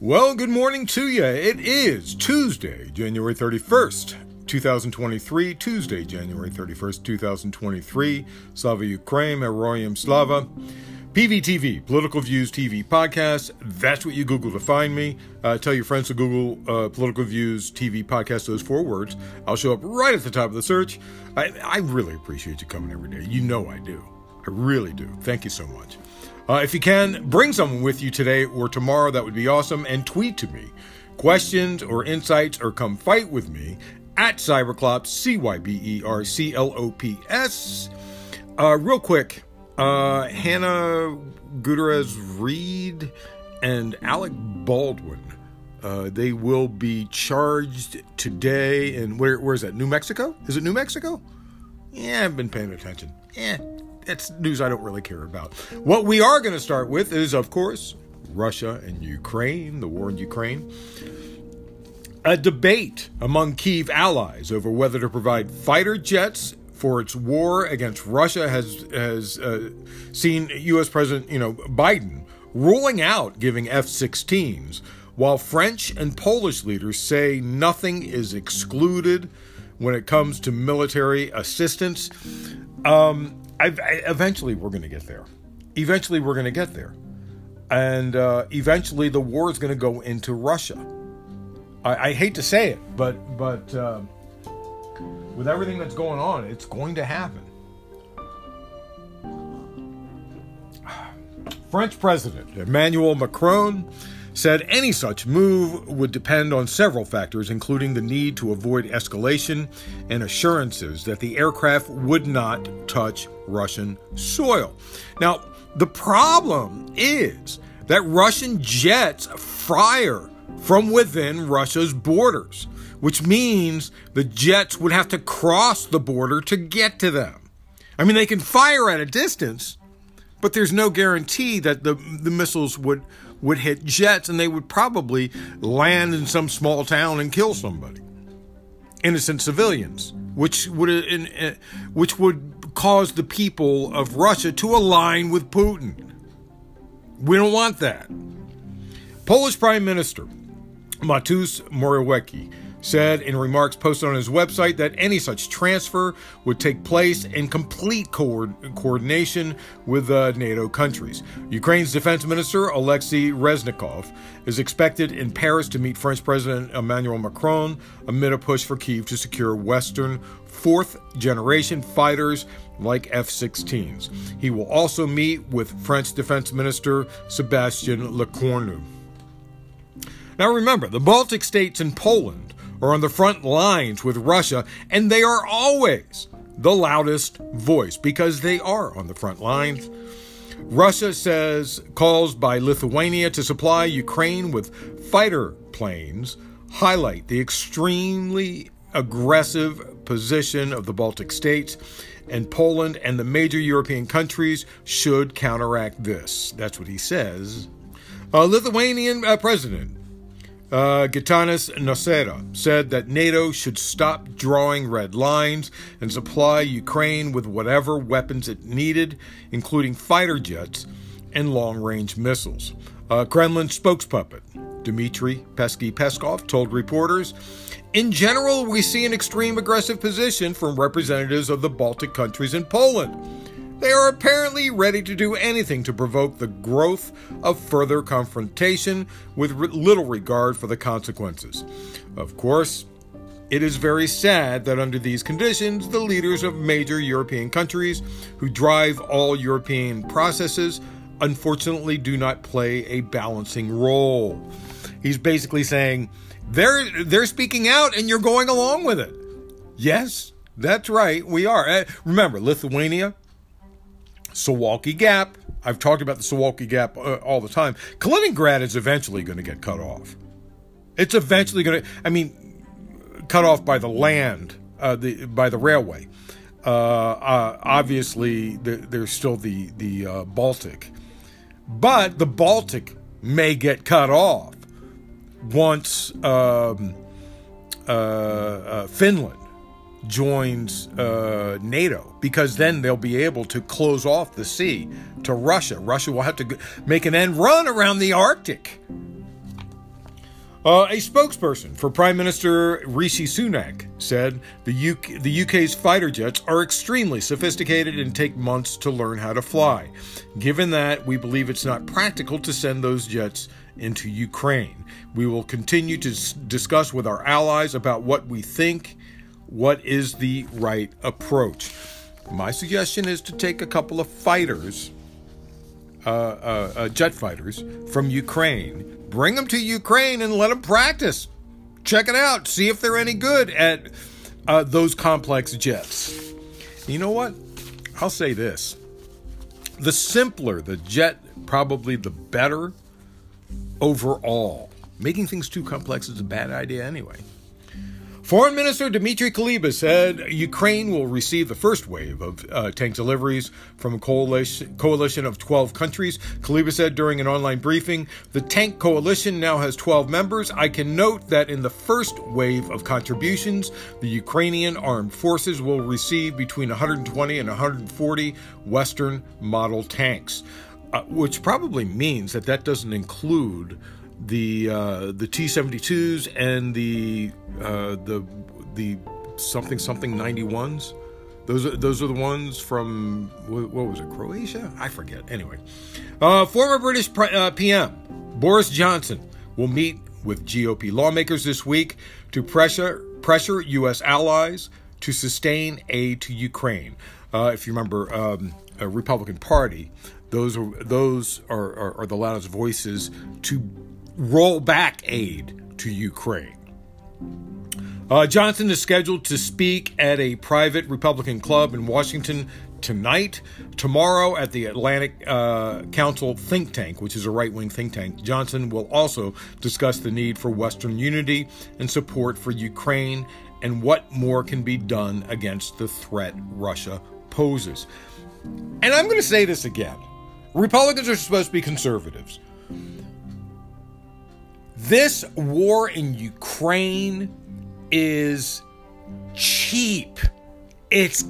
Well, good morning to you. It is Tuesday, January 31st, 2023. Tuesday, January 31st, 2023. Slava Ukraine, Heroyam Slava. PVTV, Political Views TV Podcast. That's what you Google to find me. Uh, tell your friends to Google uh, Political Views TV Podcast, those four words. I'll show up right at the top of the search. I, I really appreciate you coming every day. You know I do. I really do. Thank you so much. Uh, if you can, bring someone with you today or tomorrow. That would be awesome. And tweet to me questions or insights or come fight with me at Cyberclops, C Y B E R C L O P S. Uh, real quick, uh, Hannah Gutierrez Reed and Alec Baldwin. Uh, they will be charged today in where? Where is that? New Mexico? Is it New Mexico? Yeah, I've been paying attention. Yeah, that's news I don't really care about. What we are going to start with is, of course, Russia and Ukraine, the war in Ukraine. A debate among Kiev allies over whether to provide fighter jets for its war against Russia has has uh, seen U.S. President you know Biden ruling out giving F-16s, while French and Polish leaders say nothing is excluded when it comes to military assistance. Um, I, eventually, we're going to get there. Eventually, we're going to get there. And uh, eventually, the war is going to go into Russia. I, I, hate to say it, but but uh, with everything that's going on, it's going to happen. French President Emmanuel Macron said any such move would depend on several factors, including the need to avoid escalation and assurances that the aircraft would not touch Russian soil. Now, the problem is that Russian jets fire from within Russia's borders, which means the jets would have to cross the border to get to them. I mean, they can fire at a distance, but there's no guarantee that the, the missiles would would hit jets and they would probably land in some small town and kill somebody. Innocent civilians, which would uh, which would cause the people of Russia to align with Putin. We don't want that. Polish Prime Minister Mateusz Morawiecki said in remarks posted on his website that any such transfer would take place in complete co- coordination with uh, NATO countries. Ukraine's defense minister, Alexei Reznikov, is expected in Paris to meet French President Emmanuel Macron amid a push for Kiev to secure Western fourth generation fighters like F 16s. He will also meet with French Defense Minister Sebastien Lecornu. Now remember, the Baltic states and Poland are on the front lines with Russia, and they are always the loudest voice because they are on the front lines. Russia says calls by Lithuania to supply Ukraine with fighter planes highlight the extremely aggressive position of the Baltic states, and Poland and the major European countries should counteract this. That's what he says. A Lithuanian uh, president uh, Gitanas Nausėda said that NATO should stop drawing red lines and supply Ukraine with whatever weapons it needed, including fighter jets and long range missiles. Uh, Kremlin spokespuppet Dmitry Pesky Peskov told reporters In general, we see an extreme aggressive position from representatives of the Baltic countries and Poland. They are apparently ready to do anything to provoke the growth of further confrontation with little regard for the consequences. Of course, it is very sad that under these conditions, the leaders of major European countries who drive all European processes unfortunately do not play a balancing role. He's basically saying they're they're speaking out and you're going along with it. Yes, that's right, we are. Uh, remember, Lithuania, Suwalki Gap. I've talked about the Suwalki Gap uh, all the time. Kaliningrad is eventually going to get cut off. It's eventually going to, I mean, cut off by the land, uh, the by the railway. Uh, uh obviously, the, there's still the the uh, Baltic, but the Baltic may get cut off once um, uh, Finland joins uh, NATO because then they'll be able to close off the sea to Russia. Russia will have to make an end run around the Arctic. Uh, a spokesperson for Prime Minister Rishi Sunak said the, UK, the UK's fighter jets are extremely sophisticated and take months to learn how to fly. Given that, we believe it's not practical to send those jets into Ukraine. We will continue to s- discuss with our allies about what we think, what is the right approach. My suggestion is to take a couple of fighters, uh, uh, uh, jet fighters from Ukraine Bring them to Ukraine and let them practice. Check it out. See if they're any good at uh, those complex jets. You know what? I'll say this the simpler the jet, probably the better overall. Making things too complex is a bad idea anyway. Foreign Minister Dmitry Kuleba said Ukraine will receive the first wave of uh, tank deliveries from a coalition, coalition of 12 countries. Kuleba said during an online briefing, the tank coalition now has 12 members. I can note that in the first wave of contributions, the Ukrainian armed forces will receive between 120 and 140 Western model tanks, uh, which probably means that that doesn't include the uh, the T seventy twos and the uh, the the something something ninety ones. Those are those are the ones from what, was it Croatia? I forget. Anyway, uh, former British uh, PM Boris Johnson will meet with GOP lawmakers this week to pressure pressure U.S. allies to sustain aid to Ukraine. Uh, if you remember, um, a Republican Party, those are those are, are, are the loudest voices to roll back aid to Ukraine. Uh, Johnson is scheduled to speak at a private Republican club in Washington tonight. Tomorrow at the Atlantic uh, Council think tank, which is a right wing think tank, Johnson will also discuss the need for Western unity and support for Ukraine and what more can be done against the threat Russia poses. And I'm going to say this again Republicans are supposed to be conservatives. This war in Ukraine is cheap. It's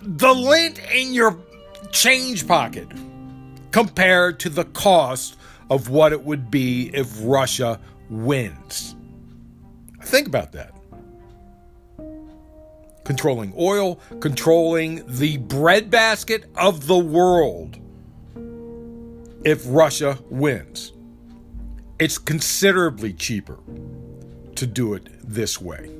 the lint in your change pocket compared to the cost of what it would be if Russia wins. Think about that. Controlling oil, controlling the breadbasket of the world if Russia wins. It's considerably cheaper to do it this way.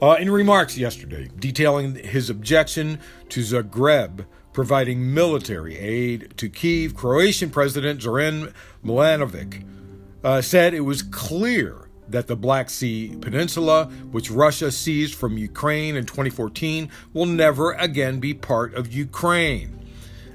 Uh, in remarks yesterday, detailing his objection to Zagreb providing military aid to Kiev, Croatian President Zoran Milanovic uh, said it was clear that the Black Sea Peninsula, which Russia seized from Ukraine in 2014, will never again be part of Ukraine.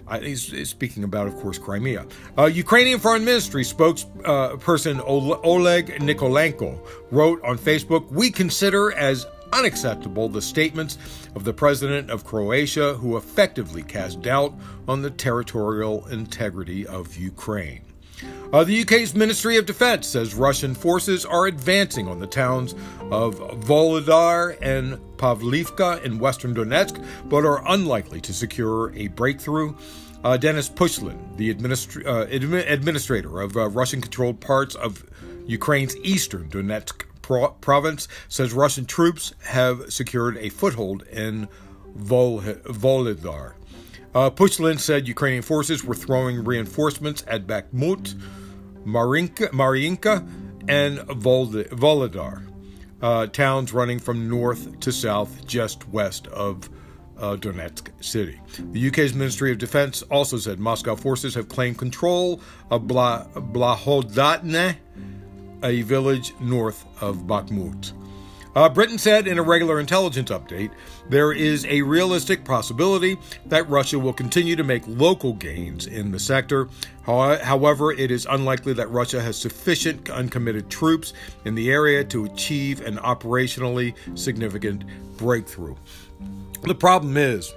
Uh, he's, he's, speaking about, of course, Crimea. Uh, Ukrainian Foreign Ministry spokesperson uh, Oleg Nikolenko wrote on Facebook We consider as unacceptable the statements of the president of Croatia, who effectively cast doubt on the territorial integrity of Ukraine. Uh, the UK's Ministry of Defense says Russian forces are advancing on the towns of Volodar and Pavlivka in western Donetsk, but are unlikely to secure a breakthrough. Uh, Dennis Pushlin, the uh, admi- administrator of uh, Russian controlled parts of Ukraine's eastern Donetsk pro- province, says Russian troops have secured a foothold in Vol- Volodar. Uh, Pushlin said Ukrainian forces were throwing reinforcements at Bakhmut, Marinka, Mariinka, and Volodar, uh, towns running from north to south just west of uh, Donetsk city. The UK's Ministry of Defense also said Moscow forces have claimed control of Bla- Blahodatne, a village north of Bakhmut. Uh, Britain said in a regular intelligence update there is a realistic possibility that Russia will continue to make local gains in the sector. However, it is unlikely that Russia has sufficient uncommitted troops in the area to achieve an operationally significant breakthrough. The problem is,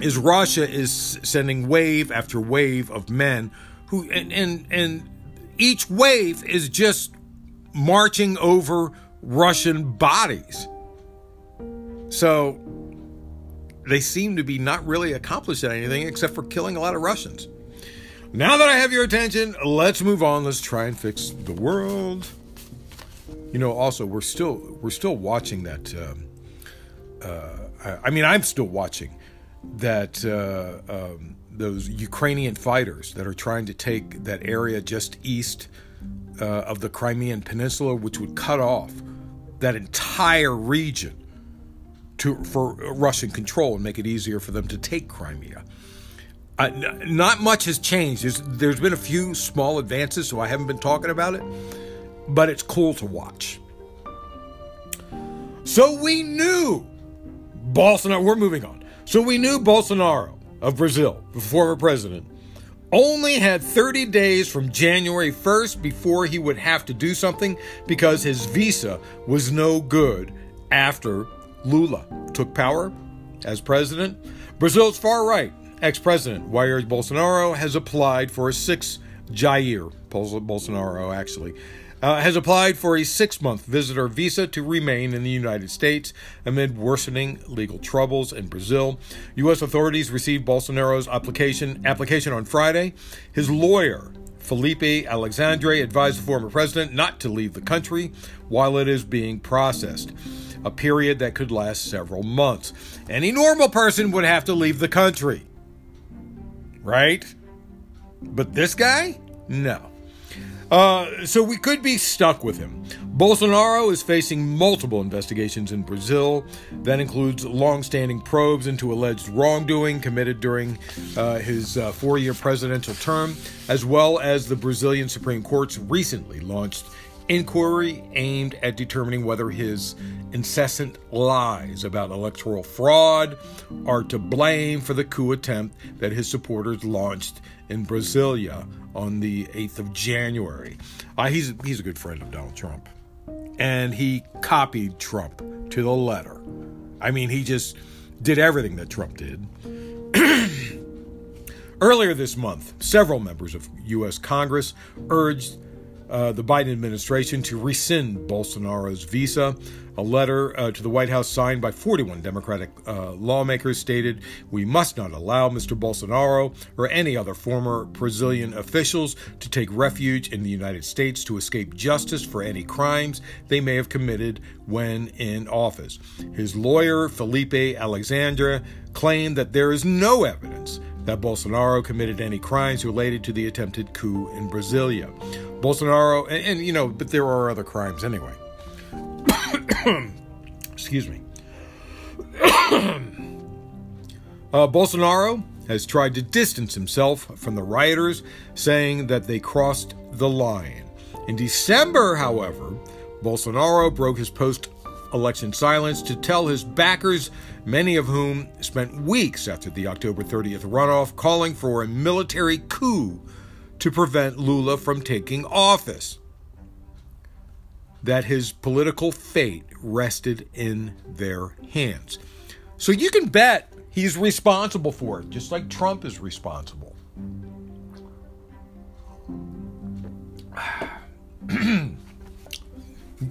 is Russia is sending wave after wave of men who and and, and each wave is just marching over Russian bodies. So they seem to be not really accomplishing anything except for killing a lot of Russians. Now that I have your attention, let's move on. Let's try and fix the world. You know, also we're still we're still watching that. Um, uh, I mean, I'm still watching that uh, um, those Ukrainian fighters that are trying to take that area just east uh, of the Crimean Peninsula, which would cut off that entire region to for Russian control and make it easier for them to take Crimea. Uh, n- not much has changed. There's, there's been a few small advances, so I haven't been talking about it, but it's cool to watch. So we knew Bolsonaro. We're moving on. So we knew Bolsonaro of Brazil, the former president, only had 30 days from January 1st before he would have to do something because his visa was no good after Lula took power as president. Brazil's far right ex president Jair Bolsonaro has applied for a six Jair Bolsonaro actually uh, has applied for a six month visitor visa to remain in the United States amid worsening legal troubles in Brazil. U.S. authorities received Bolsonaro's application, application on Friday. His lawyer, Felipe Alexandre, advised the former president not to leave the country while it is being processed, a period that could last several months. Any normal person would have to leave the country. Right? But this guy? No. Uh, so we could be stuck with him. Bolsonaro is facing multiple investigations in Brazil. That includes long-standing probes into alleged wrongdoing committed during uh, his uh, four-year presidential term, as well as the Brazilian Supreme Court's recently launched inquiry aimed at determining whether his incessant lies about electoral fraud are to blame for the coup attempt that his supporters launched in Brasilia on the 8th of January. Uh, he's, he's a good friend of Donald Trump. And he copied Trump to the letter. I mean, he just did everything that Trump did. Earlier this month, several members of U.S. Congress urged uh, the Biden administration to rescind Bolsonaro's visa. A letter uh, to the White House signed by 41 Democratic uh, lawmakers stated we must not allow Mr. Bolsonaro or any other former Brazilian officials to take refuge in the United States to escape justice for any crimes they may have committed when in office. His lawyer, Felipe Alexandre, claimed that there is no evidence that Bolsonaro committed any crimes related to the attempted coup in Brasilia. Bolsonaro, and, and you know, but there are other crimes anyway. Excuse me. uh, Bolsonaro has tried to distance himself from the rioters, saying that they crossed the line. In December, however, Bolsonaro broke his post election silence to tell his backers, many of whom spent weeks after the October 30th runoff, calling for a military coup to prevent Lula from taking office. That his political fate rested in their hands. So you can bet he's responsible for it, just like Trump is responsible.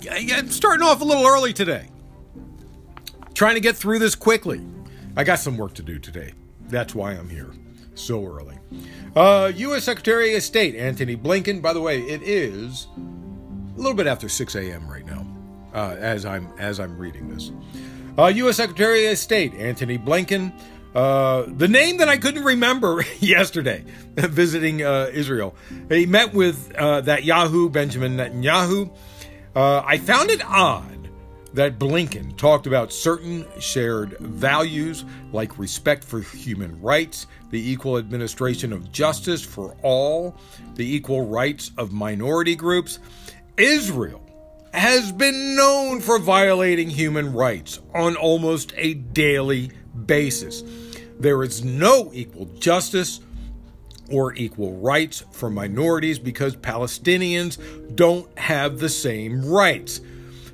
I'm starting off a little early today. Trying to get through this quickly. I got some work to do today. That's why I'm here so early. Uh, U.S. Secretary of State Antony Blinken. By the way, it is a little bit after 6 a.m. right now, uh, as I'm as I'm reading this. Uh, U.S. Secretary of State Antony Blinken. Uh, the name that I couldn't remember yesterday, visiting uh, Israel. He met with uh, that Yahoo Benjamin Netanyahu. I found it odd that Blinken talked about certain shared values like respect for human rights, the equal administration of justice for all, the equal rights of minority groups. Israel has been known for violating human rights on almost a daily basis. There is no equal justice or equal rights for minorities because Palestinians don't have the same rights.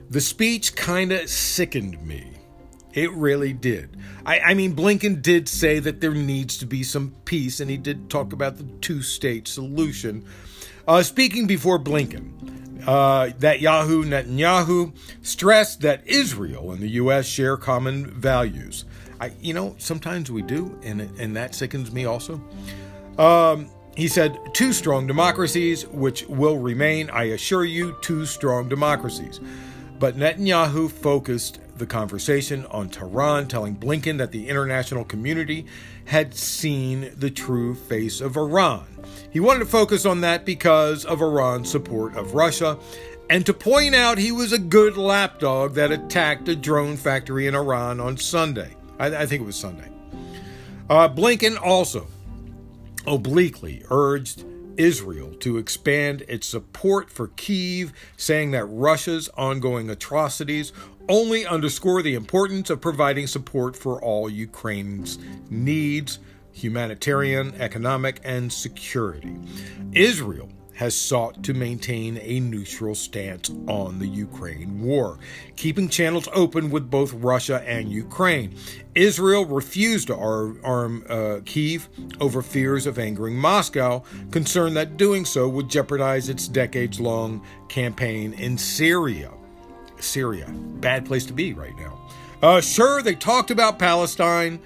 The speech kind of sickened me. It really did. I, I, mean, Blinken did say that there needs to be some peace, and he did talk about the two state solution. Uh, speaking before Blinken, uh, that Yahoo Netanyahu stressed that Israel and the U.S. share common values. I, you know, sometimes we do, and and that sickens me also. Um, he said, two strong democracies, which will remain, I assure you, two strong democracies. But Netanyahu focused the conversation on Tehran, telling Blinken that the international community had seen the true face of Iran. He wanted to focus on that because of Iran's support of Russia and to point out he was a good lapdog that attacked a drone factory in Iran on Sunday. I, I think it was Sunday. Uh, Blinken also obliquely urged Israel to expand its support for Kiev, saying that Russia's ongoing atrocities only underscore the importance of providing support for all Ukraine's needs humanitarian, economic, and security. Israel has sought to maintain a neutral stance on the Ukraine war, keeping channels open with both Russia and Ukraine. Israel refused to arm uh, Kiev over fears of angering Moscow, concerned that doing so would jeopardize its decades long campaign in Syria. Syria, bad place to be right now. Uh, sure, they talked about Palestine,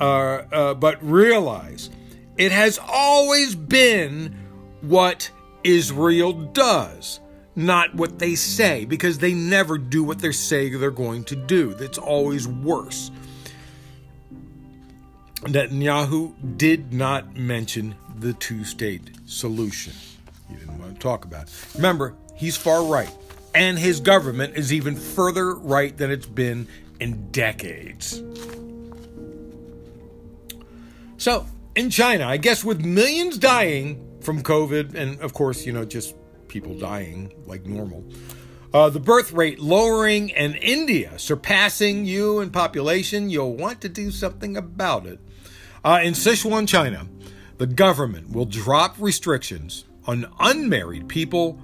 uh, uh but realize it has always been what Israel does, not what they say, because they never do what they say they're going to do. That's always worse. Netanyahu did not mention the two state solution. He didn't want to talk about it. Remember, he's far right, and his government is even further right than it's been in decades. So, in China, I guess with millions dying, from COVID, and of course, you know, just people dying like normal. Uh, the birth rate lowering, and India surpassing you in population, you'll want to do something about it. Uh, in Sichuan, China, the government will drop restrictions on unmarried people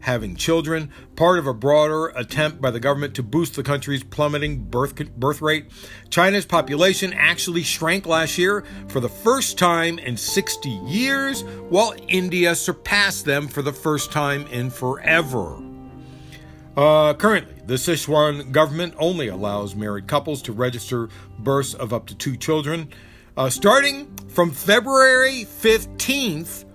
having children, part of a broader attempt by the government to boost the country's plummeting birth, birth rate. China's population actually shrank last year for the first time in 60 years, while India surpassed them for the first time in forever. Uh, currently, the Sichuan government only allows married couples to register births of up to two children. Uh, starting from February 15th,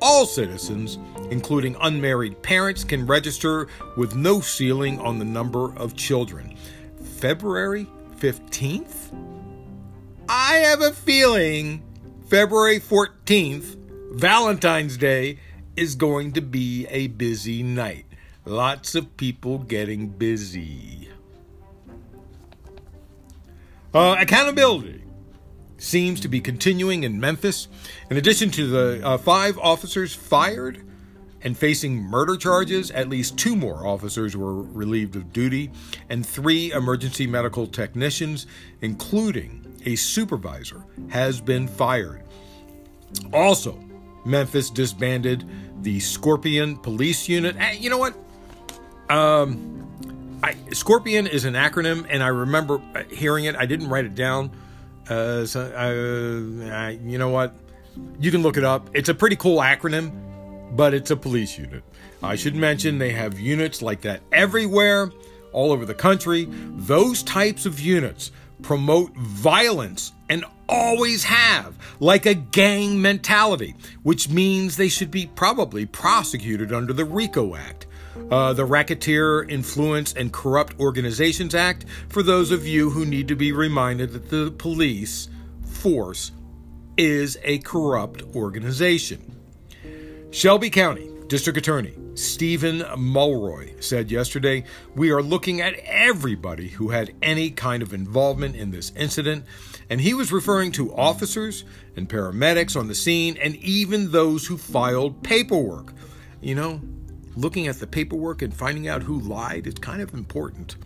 all citizens, including unmarried parents, can register with no ceiling on the number of children. February 15th? I have a feeling February 14th, Valentine's Day, is going to be a busy night. Lots of people getting busy. Uh, accountability seems to be continuing in Memphis. In addition to the uh, five officers fired and facing murder charges, at least two more officers were relieved of duty, and three emergency medical technicians, including a supervisor, has been fired. Also, Memphis disbanded the Scorpion Police Unit. You know what? Um, I, Scorpion is an acronym, and I remember hearing it. I didn't write it down uh, so, uh, you know what? You can look it up. It's a pretty cool acronym, but it's a police unit. I should mention they have units like that everywhere, all over the country. Those types of units promote violence and always have, like a gang mentality, which means they should be probably prosecuted under the RICO Act uh, the Racketeer Influence and Corrupt Organizations Act for those of you who need to be reminded that the police force is a corrupt organization. Shelby County District Attorney Stephen Mulroy said yesterday, We are looking at everybody who had any kind of involvement in this incident, and he was referring to officers and paramedics on the scene and even those who filed paperwork. You know, looking at the paperwork and finding out who lied is kind of important.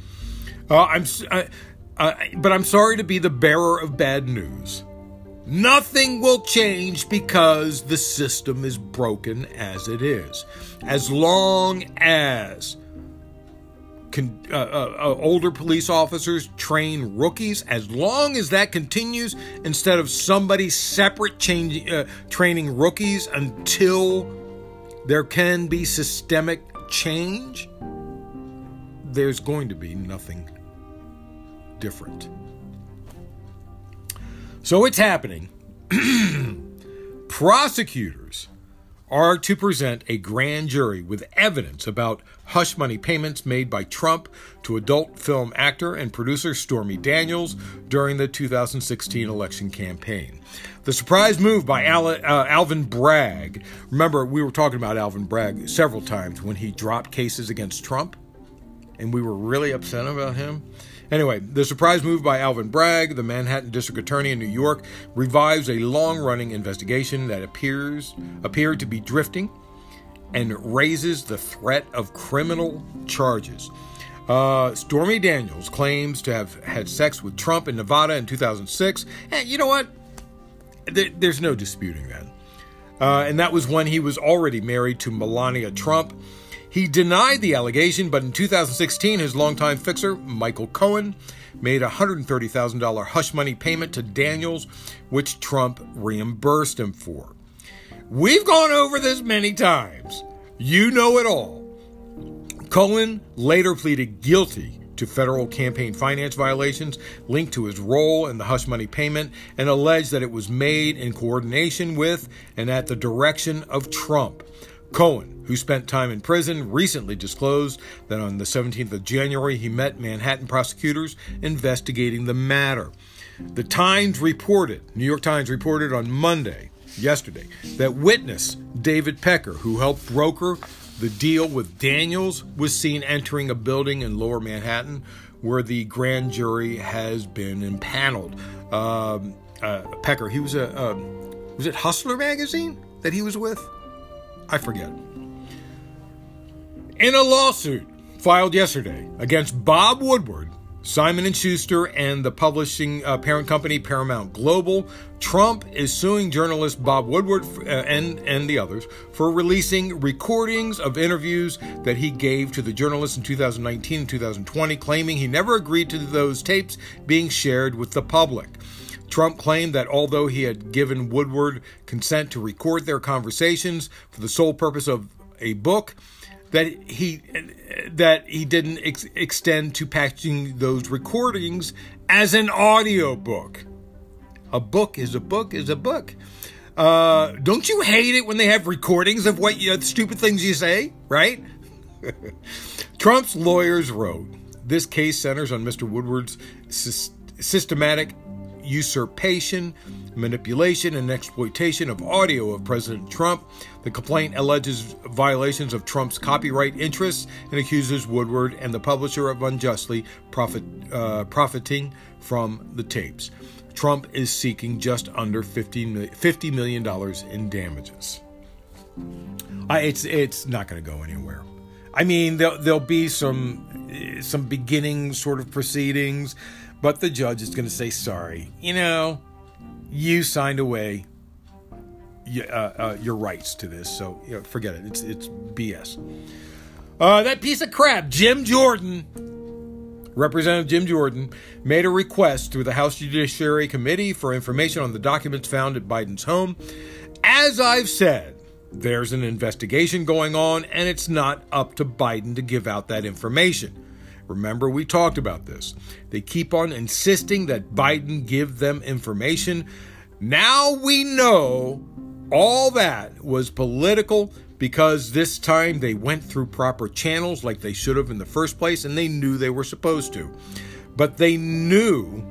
Uh, I'm, uh, uh, but I'm sorry to be the bearer of bad news. Nothing will change because the system is broken as it is. As long as con- uh, uh, uh, older police officers train rookies, as long as that continues, instead of somebody separate change, training rookies until there can be systemic change, there's going to be nothing different. So it's happening. prosecutors are to present a grand jury with evidence about hush money payments made by Trump to adult film actor and producer Stormy Daniels during the 2016 election campaign. The surprise move by Al- uh, Alvin Bragg. Remember, we were talking about Alvin Bragg several times when he dropped cases against Trump, and we were really upset about him. Anyway, the surprise move by Alvin Bragg, the Manhattan District Attorney in New York, revives a long-running investigation that appears appeared to be drifting and raises the threat of criminal charges. Uh, Stormy Daniels claims to have had sex with Trump in Nevada in 2006. And you know what? There, there's no disputing that. Uh, and that was when he was already married to Melania Trump. He denied the allegation, but in 2016, his longtime fixer, Michael Cohen, made a $130,000 hush money payment to Daniels, which Trump reimbursed him for. We've gone over this many times. You know it all. Cohen later pleaded guilty to federal campaign finance violations linked to his role in the hush money payment and alleged that it was made in coordination with and at the direction of Trump. Cohen, who spent time in prison, recently disclosed that on the 17th of January he met Manhattan prosecutors investigating the matter. The Times reported, New York Times reported on Monday, yesterday, that witness David Pecker, who helped broker the deal with Daniels, was seen entering a building in lower Manhattan where the grand jury has been impaneled. Um, uh, Pecker, he was a, um, was it Hustler magazine that he was with? I forget. In a lawsuit filed yesterday against Bob Woodward, Simon & Schuster and the publishing uh, parent company Paramount Global, Trump is suing journalist Bob Woodward uh, and and the others for releasing recordings of interviews that he gave to the journalists in 2019 and 2020, claiming he never agreed to those tapes being shared with the public. Trump claimed that although he had given Woodward consent to record their conversations for the sole purpose of a book, that he that he didn't ex- extend to packaging those recordings as an audio book. A book is a book is a book. Uh, don't you hate it when they have recordings of what you, stupid things you say, right? Trump's lawyers wrote, "This case centers on Mr. Woodward's systematic usurpation, manipulation, and exploitation of audio of President Trump. The complaint alleges violations of Trump's copyright interests and accuses Woodward and the publisher of unjustly profit, uh, profiting from the tapes. Trump is seeking just under $50 million in damages. I, it's, it's not going to go anywhere. I mean, there'll, there'll be some some beginning sort of proceedings. But the judge is going to say, sorry, you know, you signed away uh, uh, your rights to this, so you know, forget it. It's, it's BS. Uh, that piece of crap, Jim Jordan, Representative Jim Jordan, made a request through the House Judiciary Committee for information on the documents found at Biden's home. As I've said, there's an investigation going on, and it's not up to Biden to give out that information. Remember, we talked about this. They keep on insisting that Biden give them information. Now we know all that was political because this time they went through proper channels like they should have in the first place and they knew they were supposed to. But they knew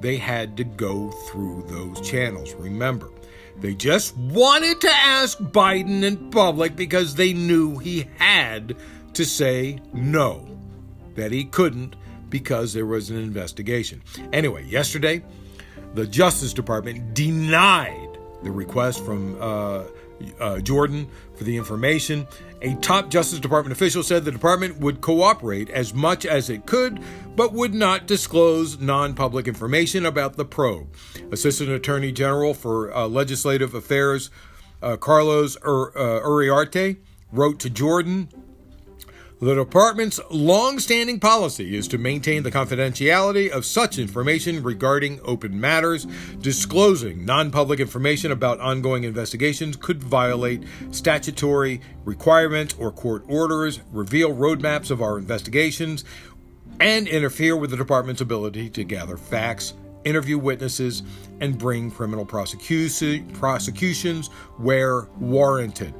they had to go through those channels. Remember, they just wanted to ask Biden in public because they knew he had to say no that he couldn't because there was an investigation. Anyway, yesterday, the Justice Department denied the request from uh, uh, Jordan for the information. A top Justice Department official said the department would cooperate as much as it could, but would not disclose non public information about the probe. Assistant Attorney General for uh, Legislative Affairs uh, Carlos Ur- uh, Uriarte wrote to Jordan the department's long-standing policy is to maintain the confidentiality of such information regarding open matters. Disclosing non-public information about ongoing investigations could violate statutory requirements or court orders, reveal roadmaps of our investigations, and interfere with the department's ability to gather facts interview witnesses, and bring criminal prosecution, prosecutions where warranted.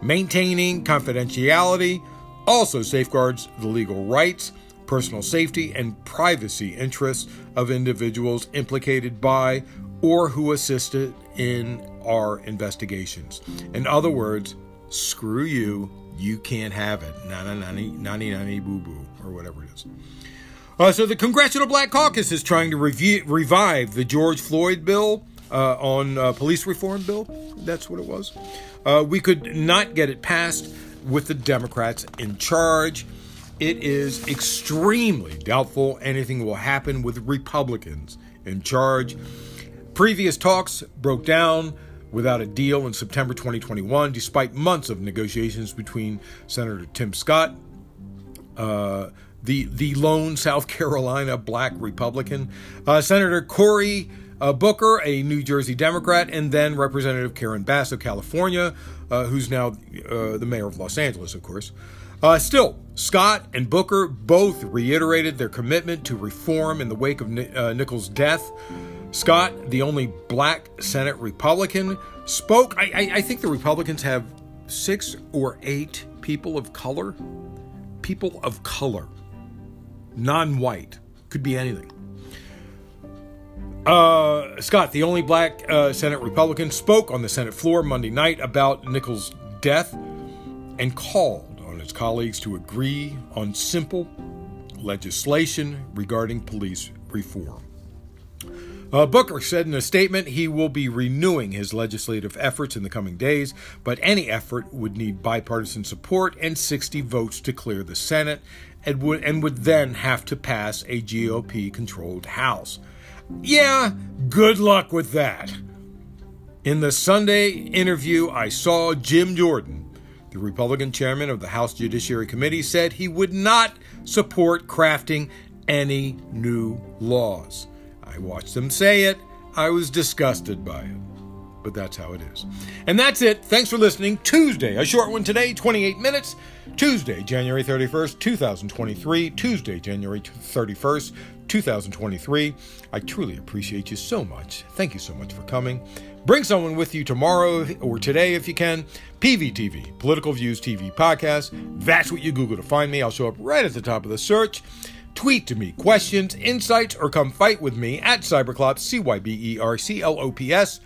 Maintaining confidentiality also safeguards the legal rights, personal safety, and privacy interests of individuals implicated by or who assisted in our investigations. In other words, screw you, you can't have it. Nani nani nani nani boo boo, or whatever it is. Uh, so the Congressional Black Caucus is trying to rev- revive the George Floyd bill uh, on uh, police reform bill. That's what it was. Uh, we could not get it passed with the Democrats in charge. It is extremely doubtful anything will happen with Republicans in charge. Previous talks broke down without a deal in September 2021, despite months of negotiations between Senator Tim Scott, uh, the the lone South Carolina black Republican, uh, Senator Cory uh, Booker, a New Jersey Democrat, and then Representative Karen Bass of California, uh, who's now uh, the mayor of Los Angeles, of course. Uh, still, Scott and Booker both reiterated their commitment to reform in the wake of uh, Nichols' death. Scott, the only black Senate Republican, spoke. I, I, I think the Republicans have six or eight people of color. People of color, non white, could be anything. Uh, Scott, the only black uh, Senate Republican, spoke on the Senate floor Monday night about Nichols' death and called on his colleagues to agree on simple legislation regarding police reform. Uh, Booker said in a statement he will be renewing his legislative efforts in the coming days, but any effort would need bipartisan support and 60 votes to clear the Senate and would, and would then have to pass a GOP controlled House. Yeah, good luck with that. In the Sunday interview, I saw Jim Jordan, the Republican chairman of the House Judiciary Committee, said he would not support crafting any new laws. I watched them say it. I was disgusted by it. But that's how it is. And that's it. Thanks for listening. Tuesday, a short one today, 28 minutes. Tuesday, January 31st, 2023. Tuesday, January 31st, 2023. I truly appreciate you so much. Thank you so much for coming. Bring someone with you tomorrow or today if you can. PVTV, Political Views TV Podcast. That's what you Google to find me. I'll show up right at the top of the search. Tweet to me questions, insights, or come fight with me at Cyberclops, C Y B E R C L O P S.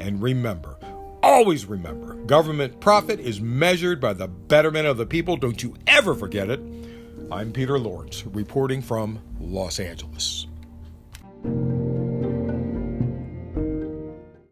And remember, always remember, government profit is measured by the betterment of the people. Don't you ever forget it. I'm Peter Lawrence, reporting from Los Angeles.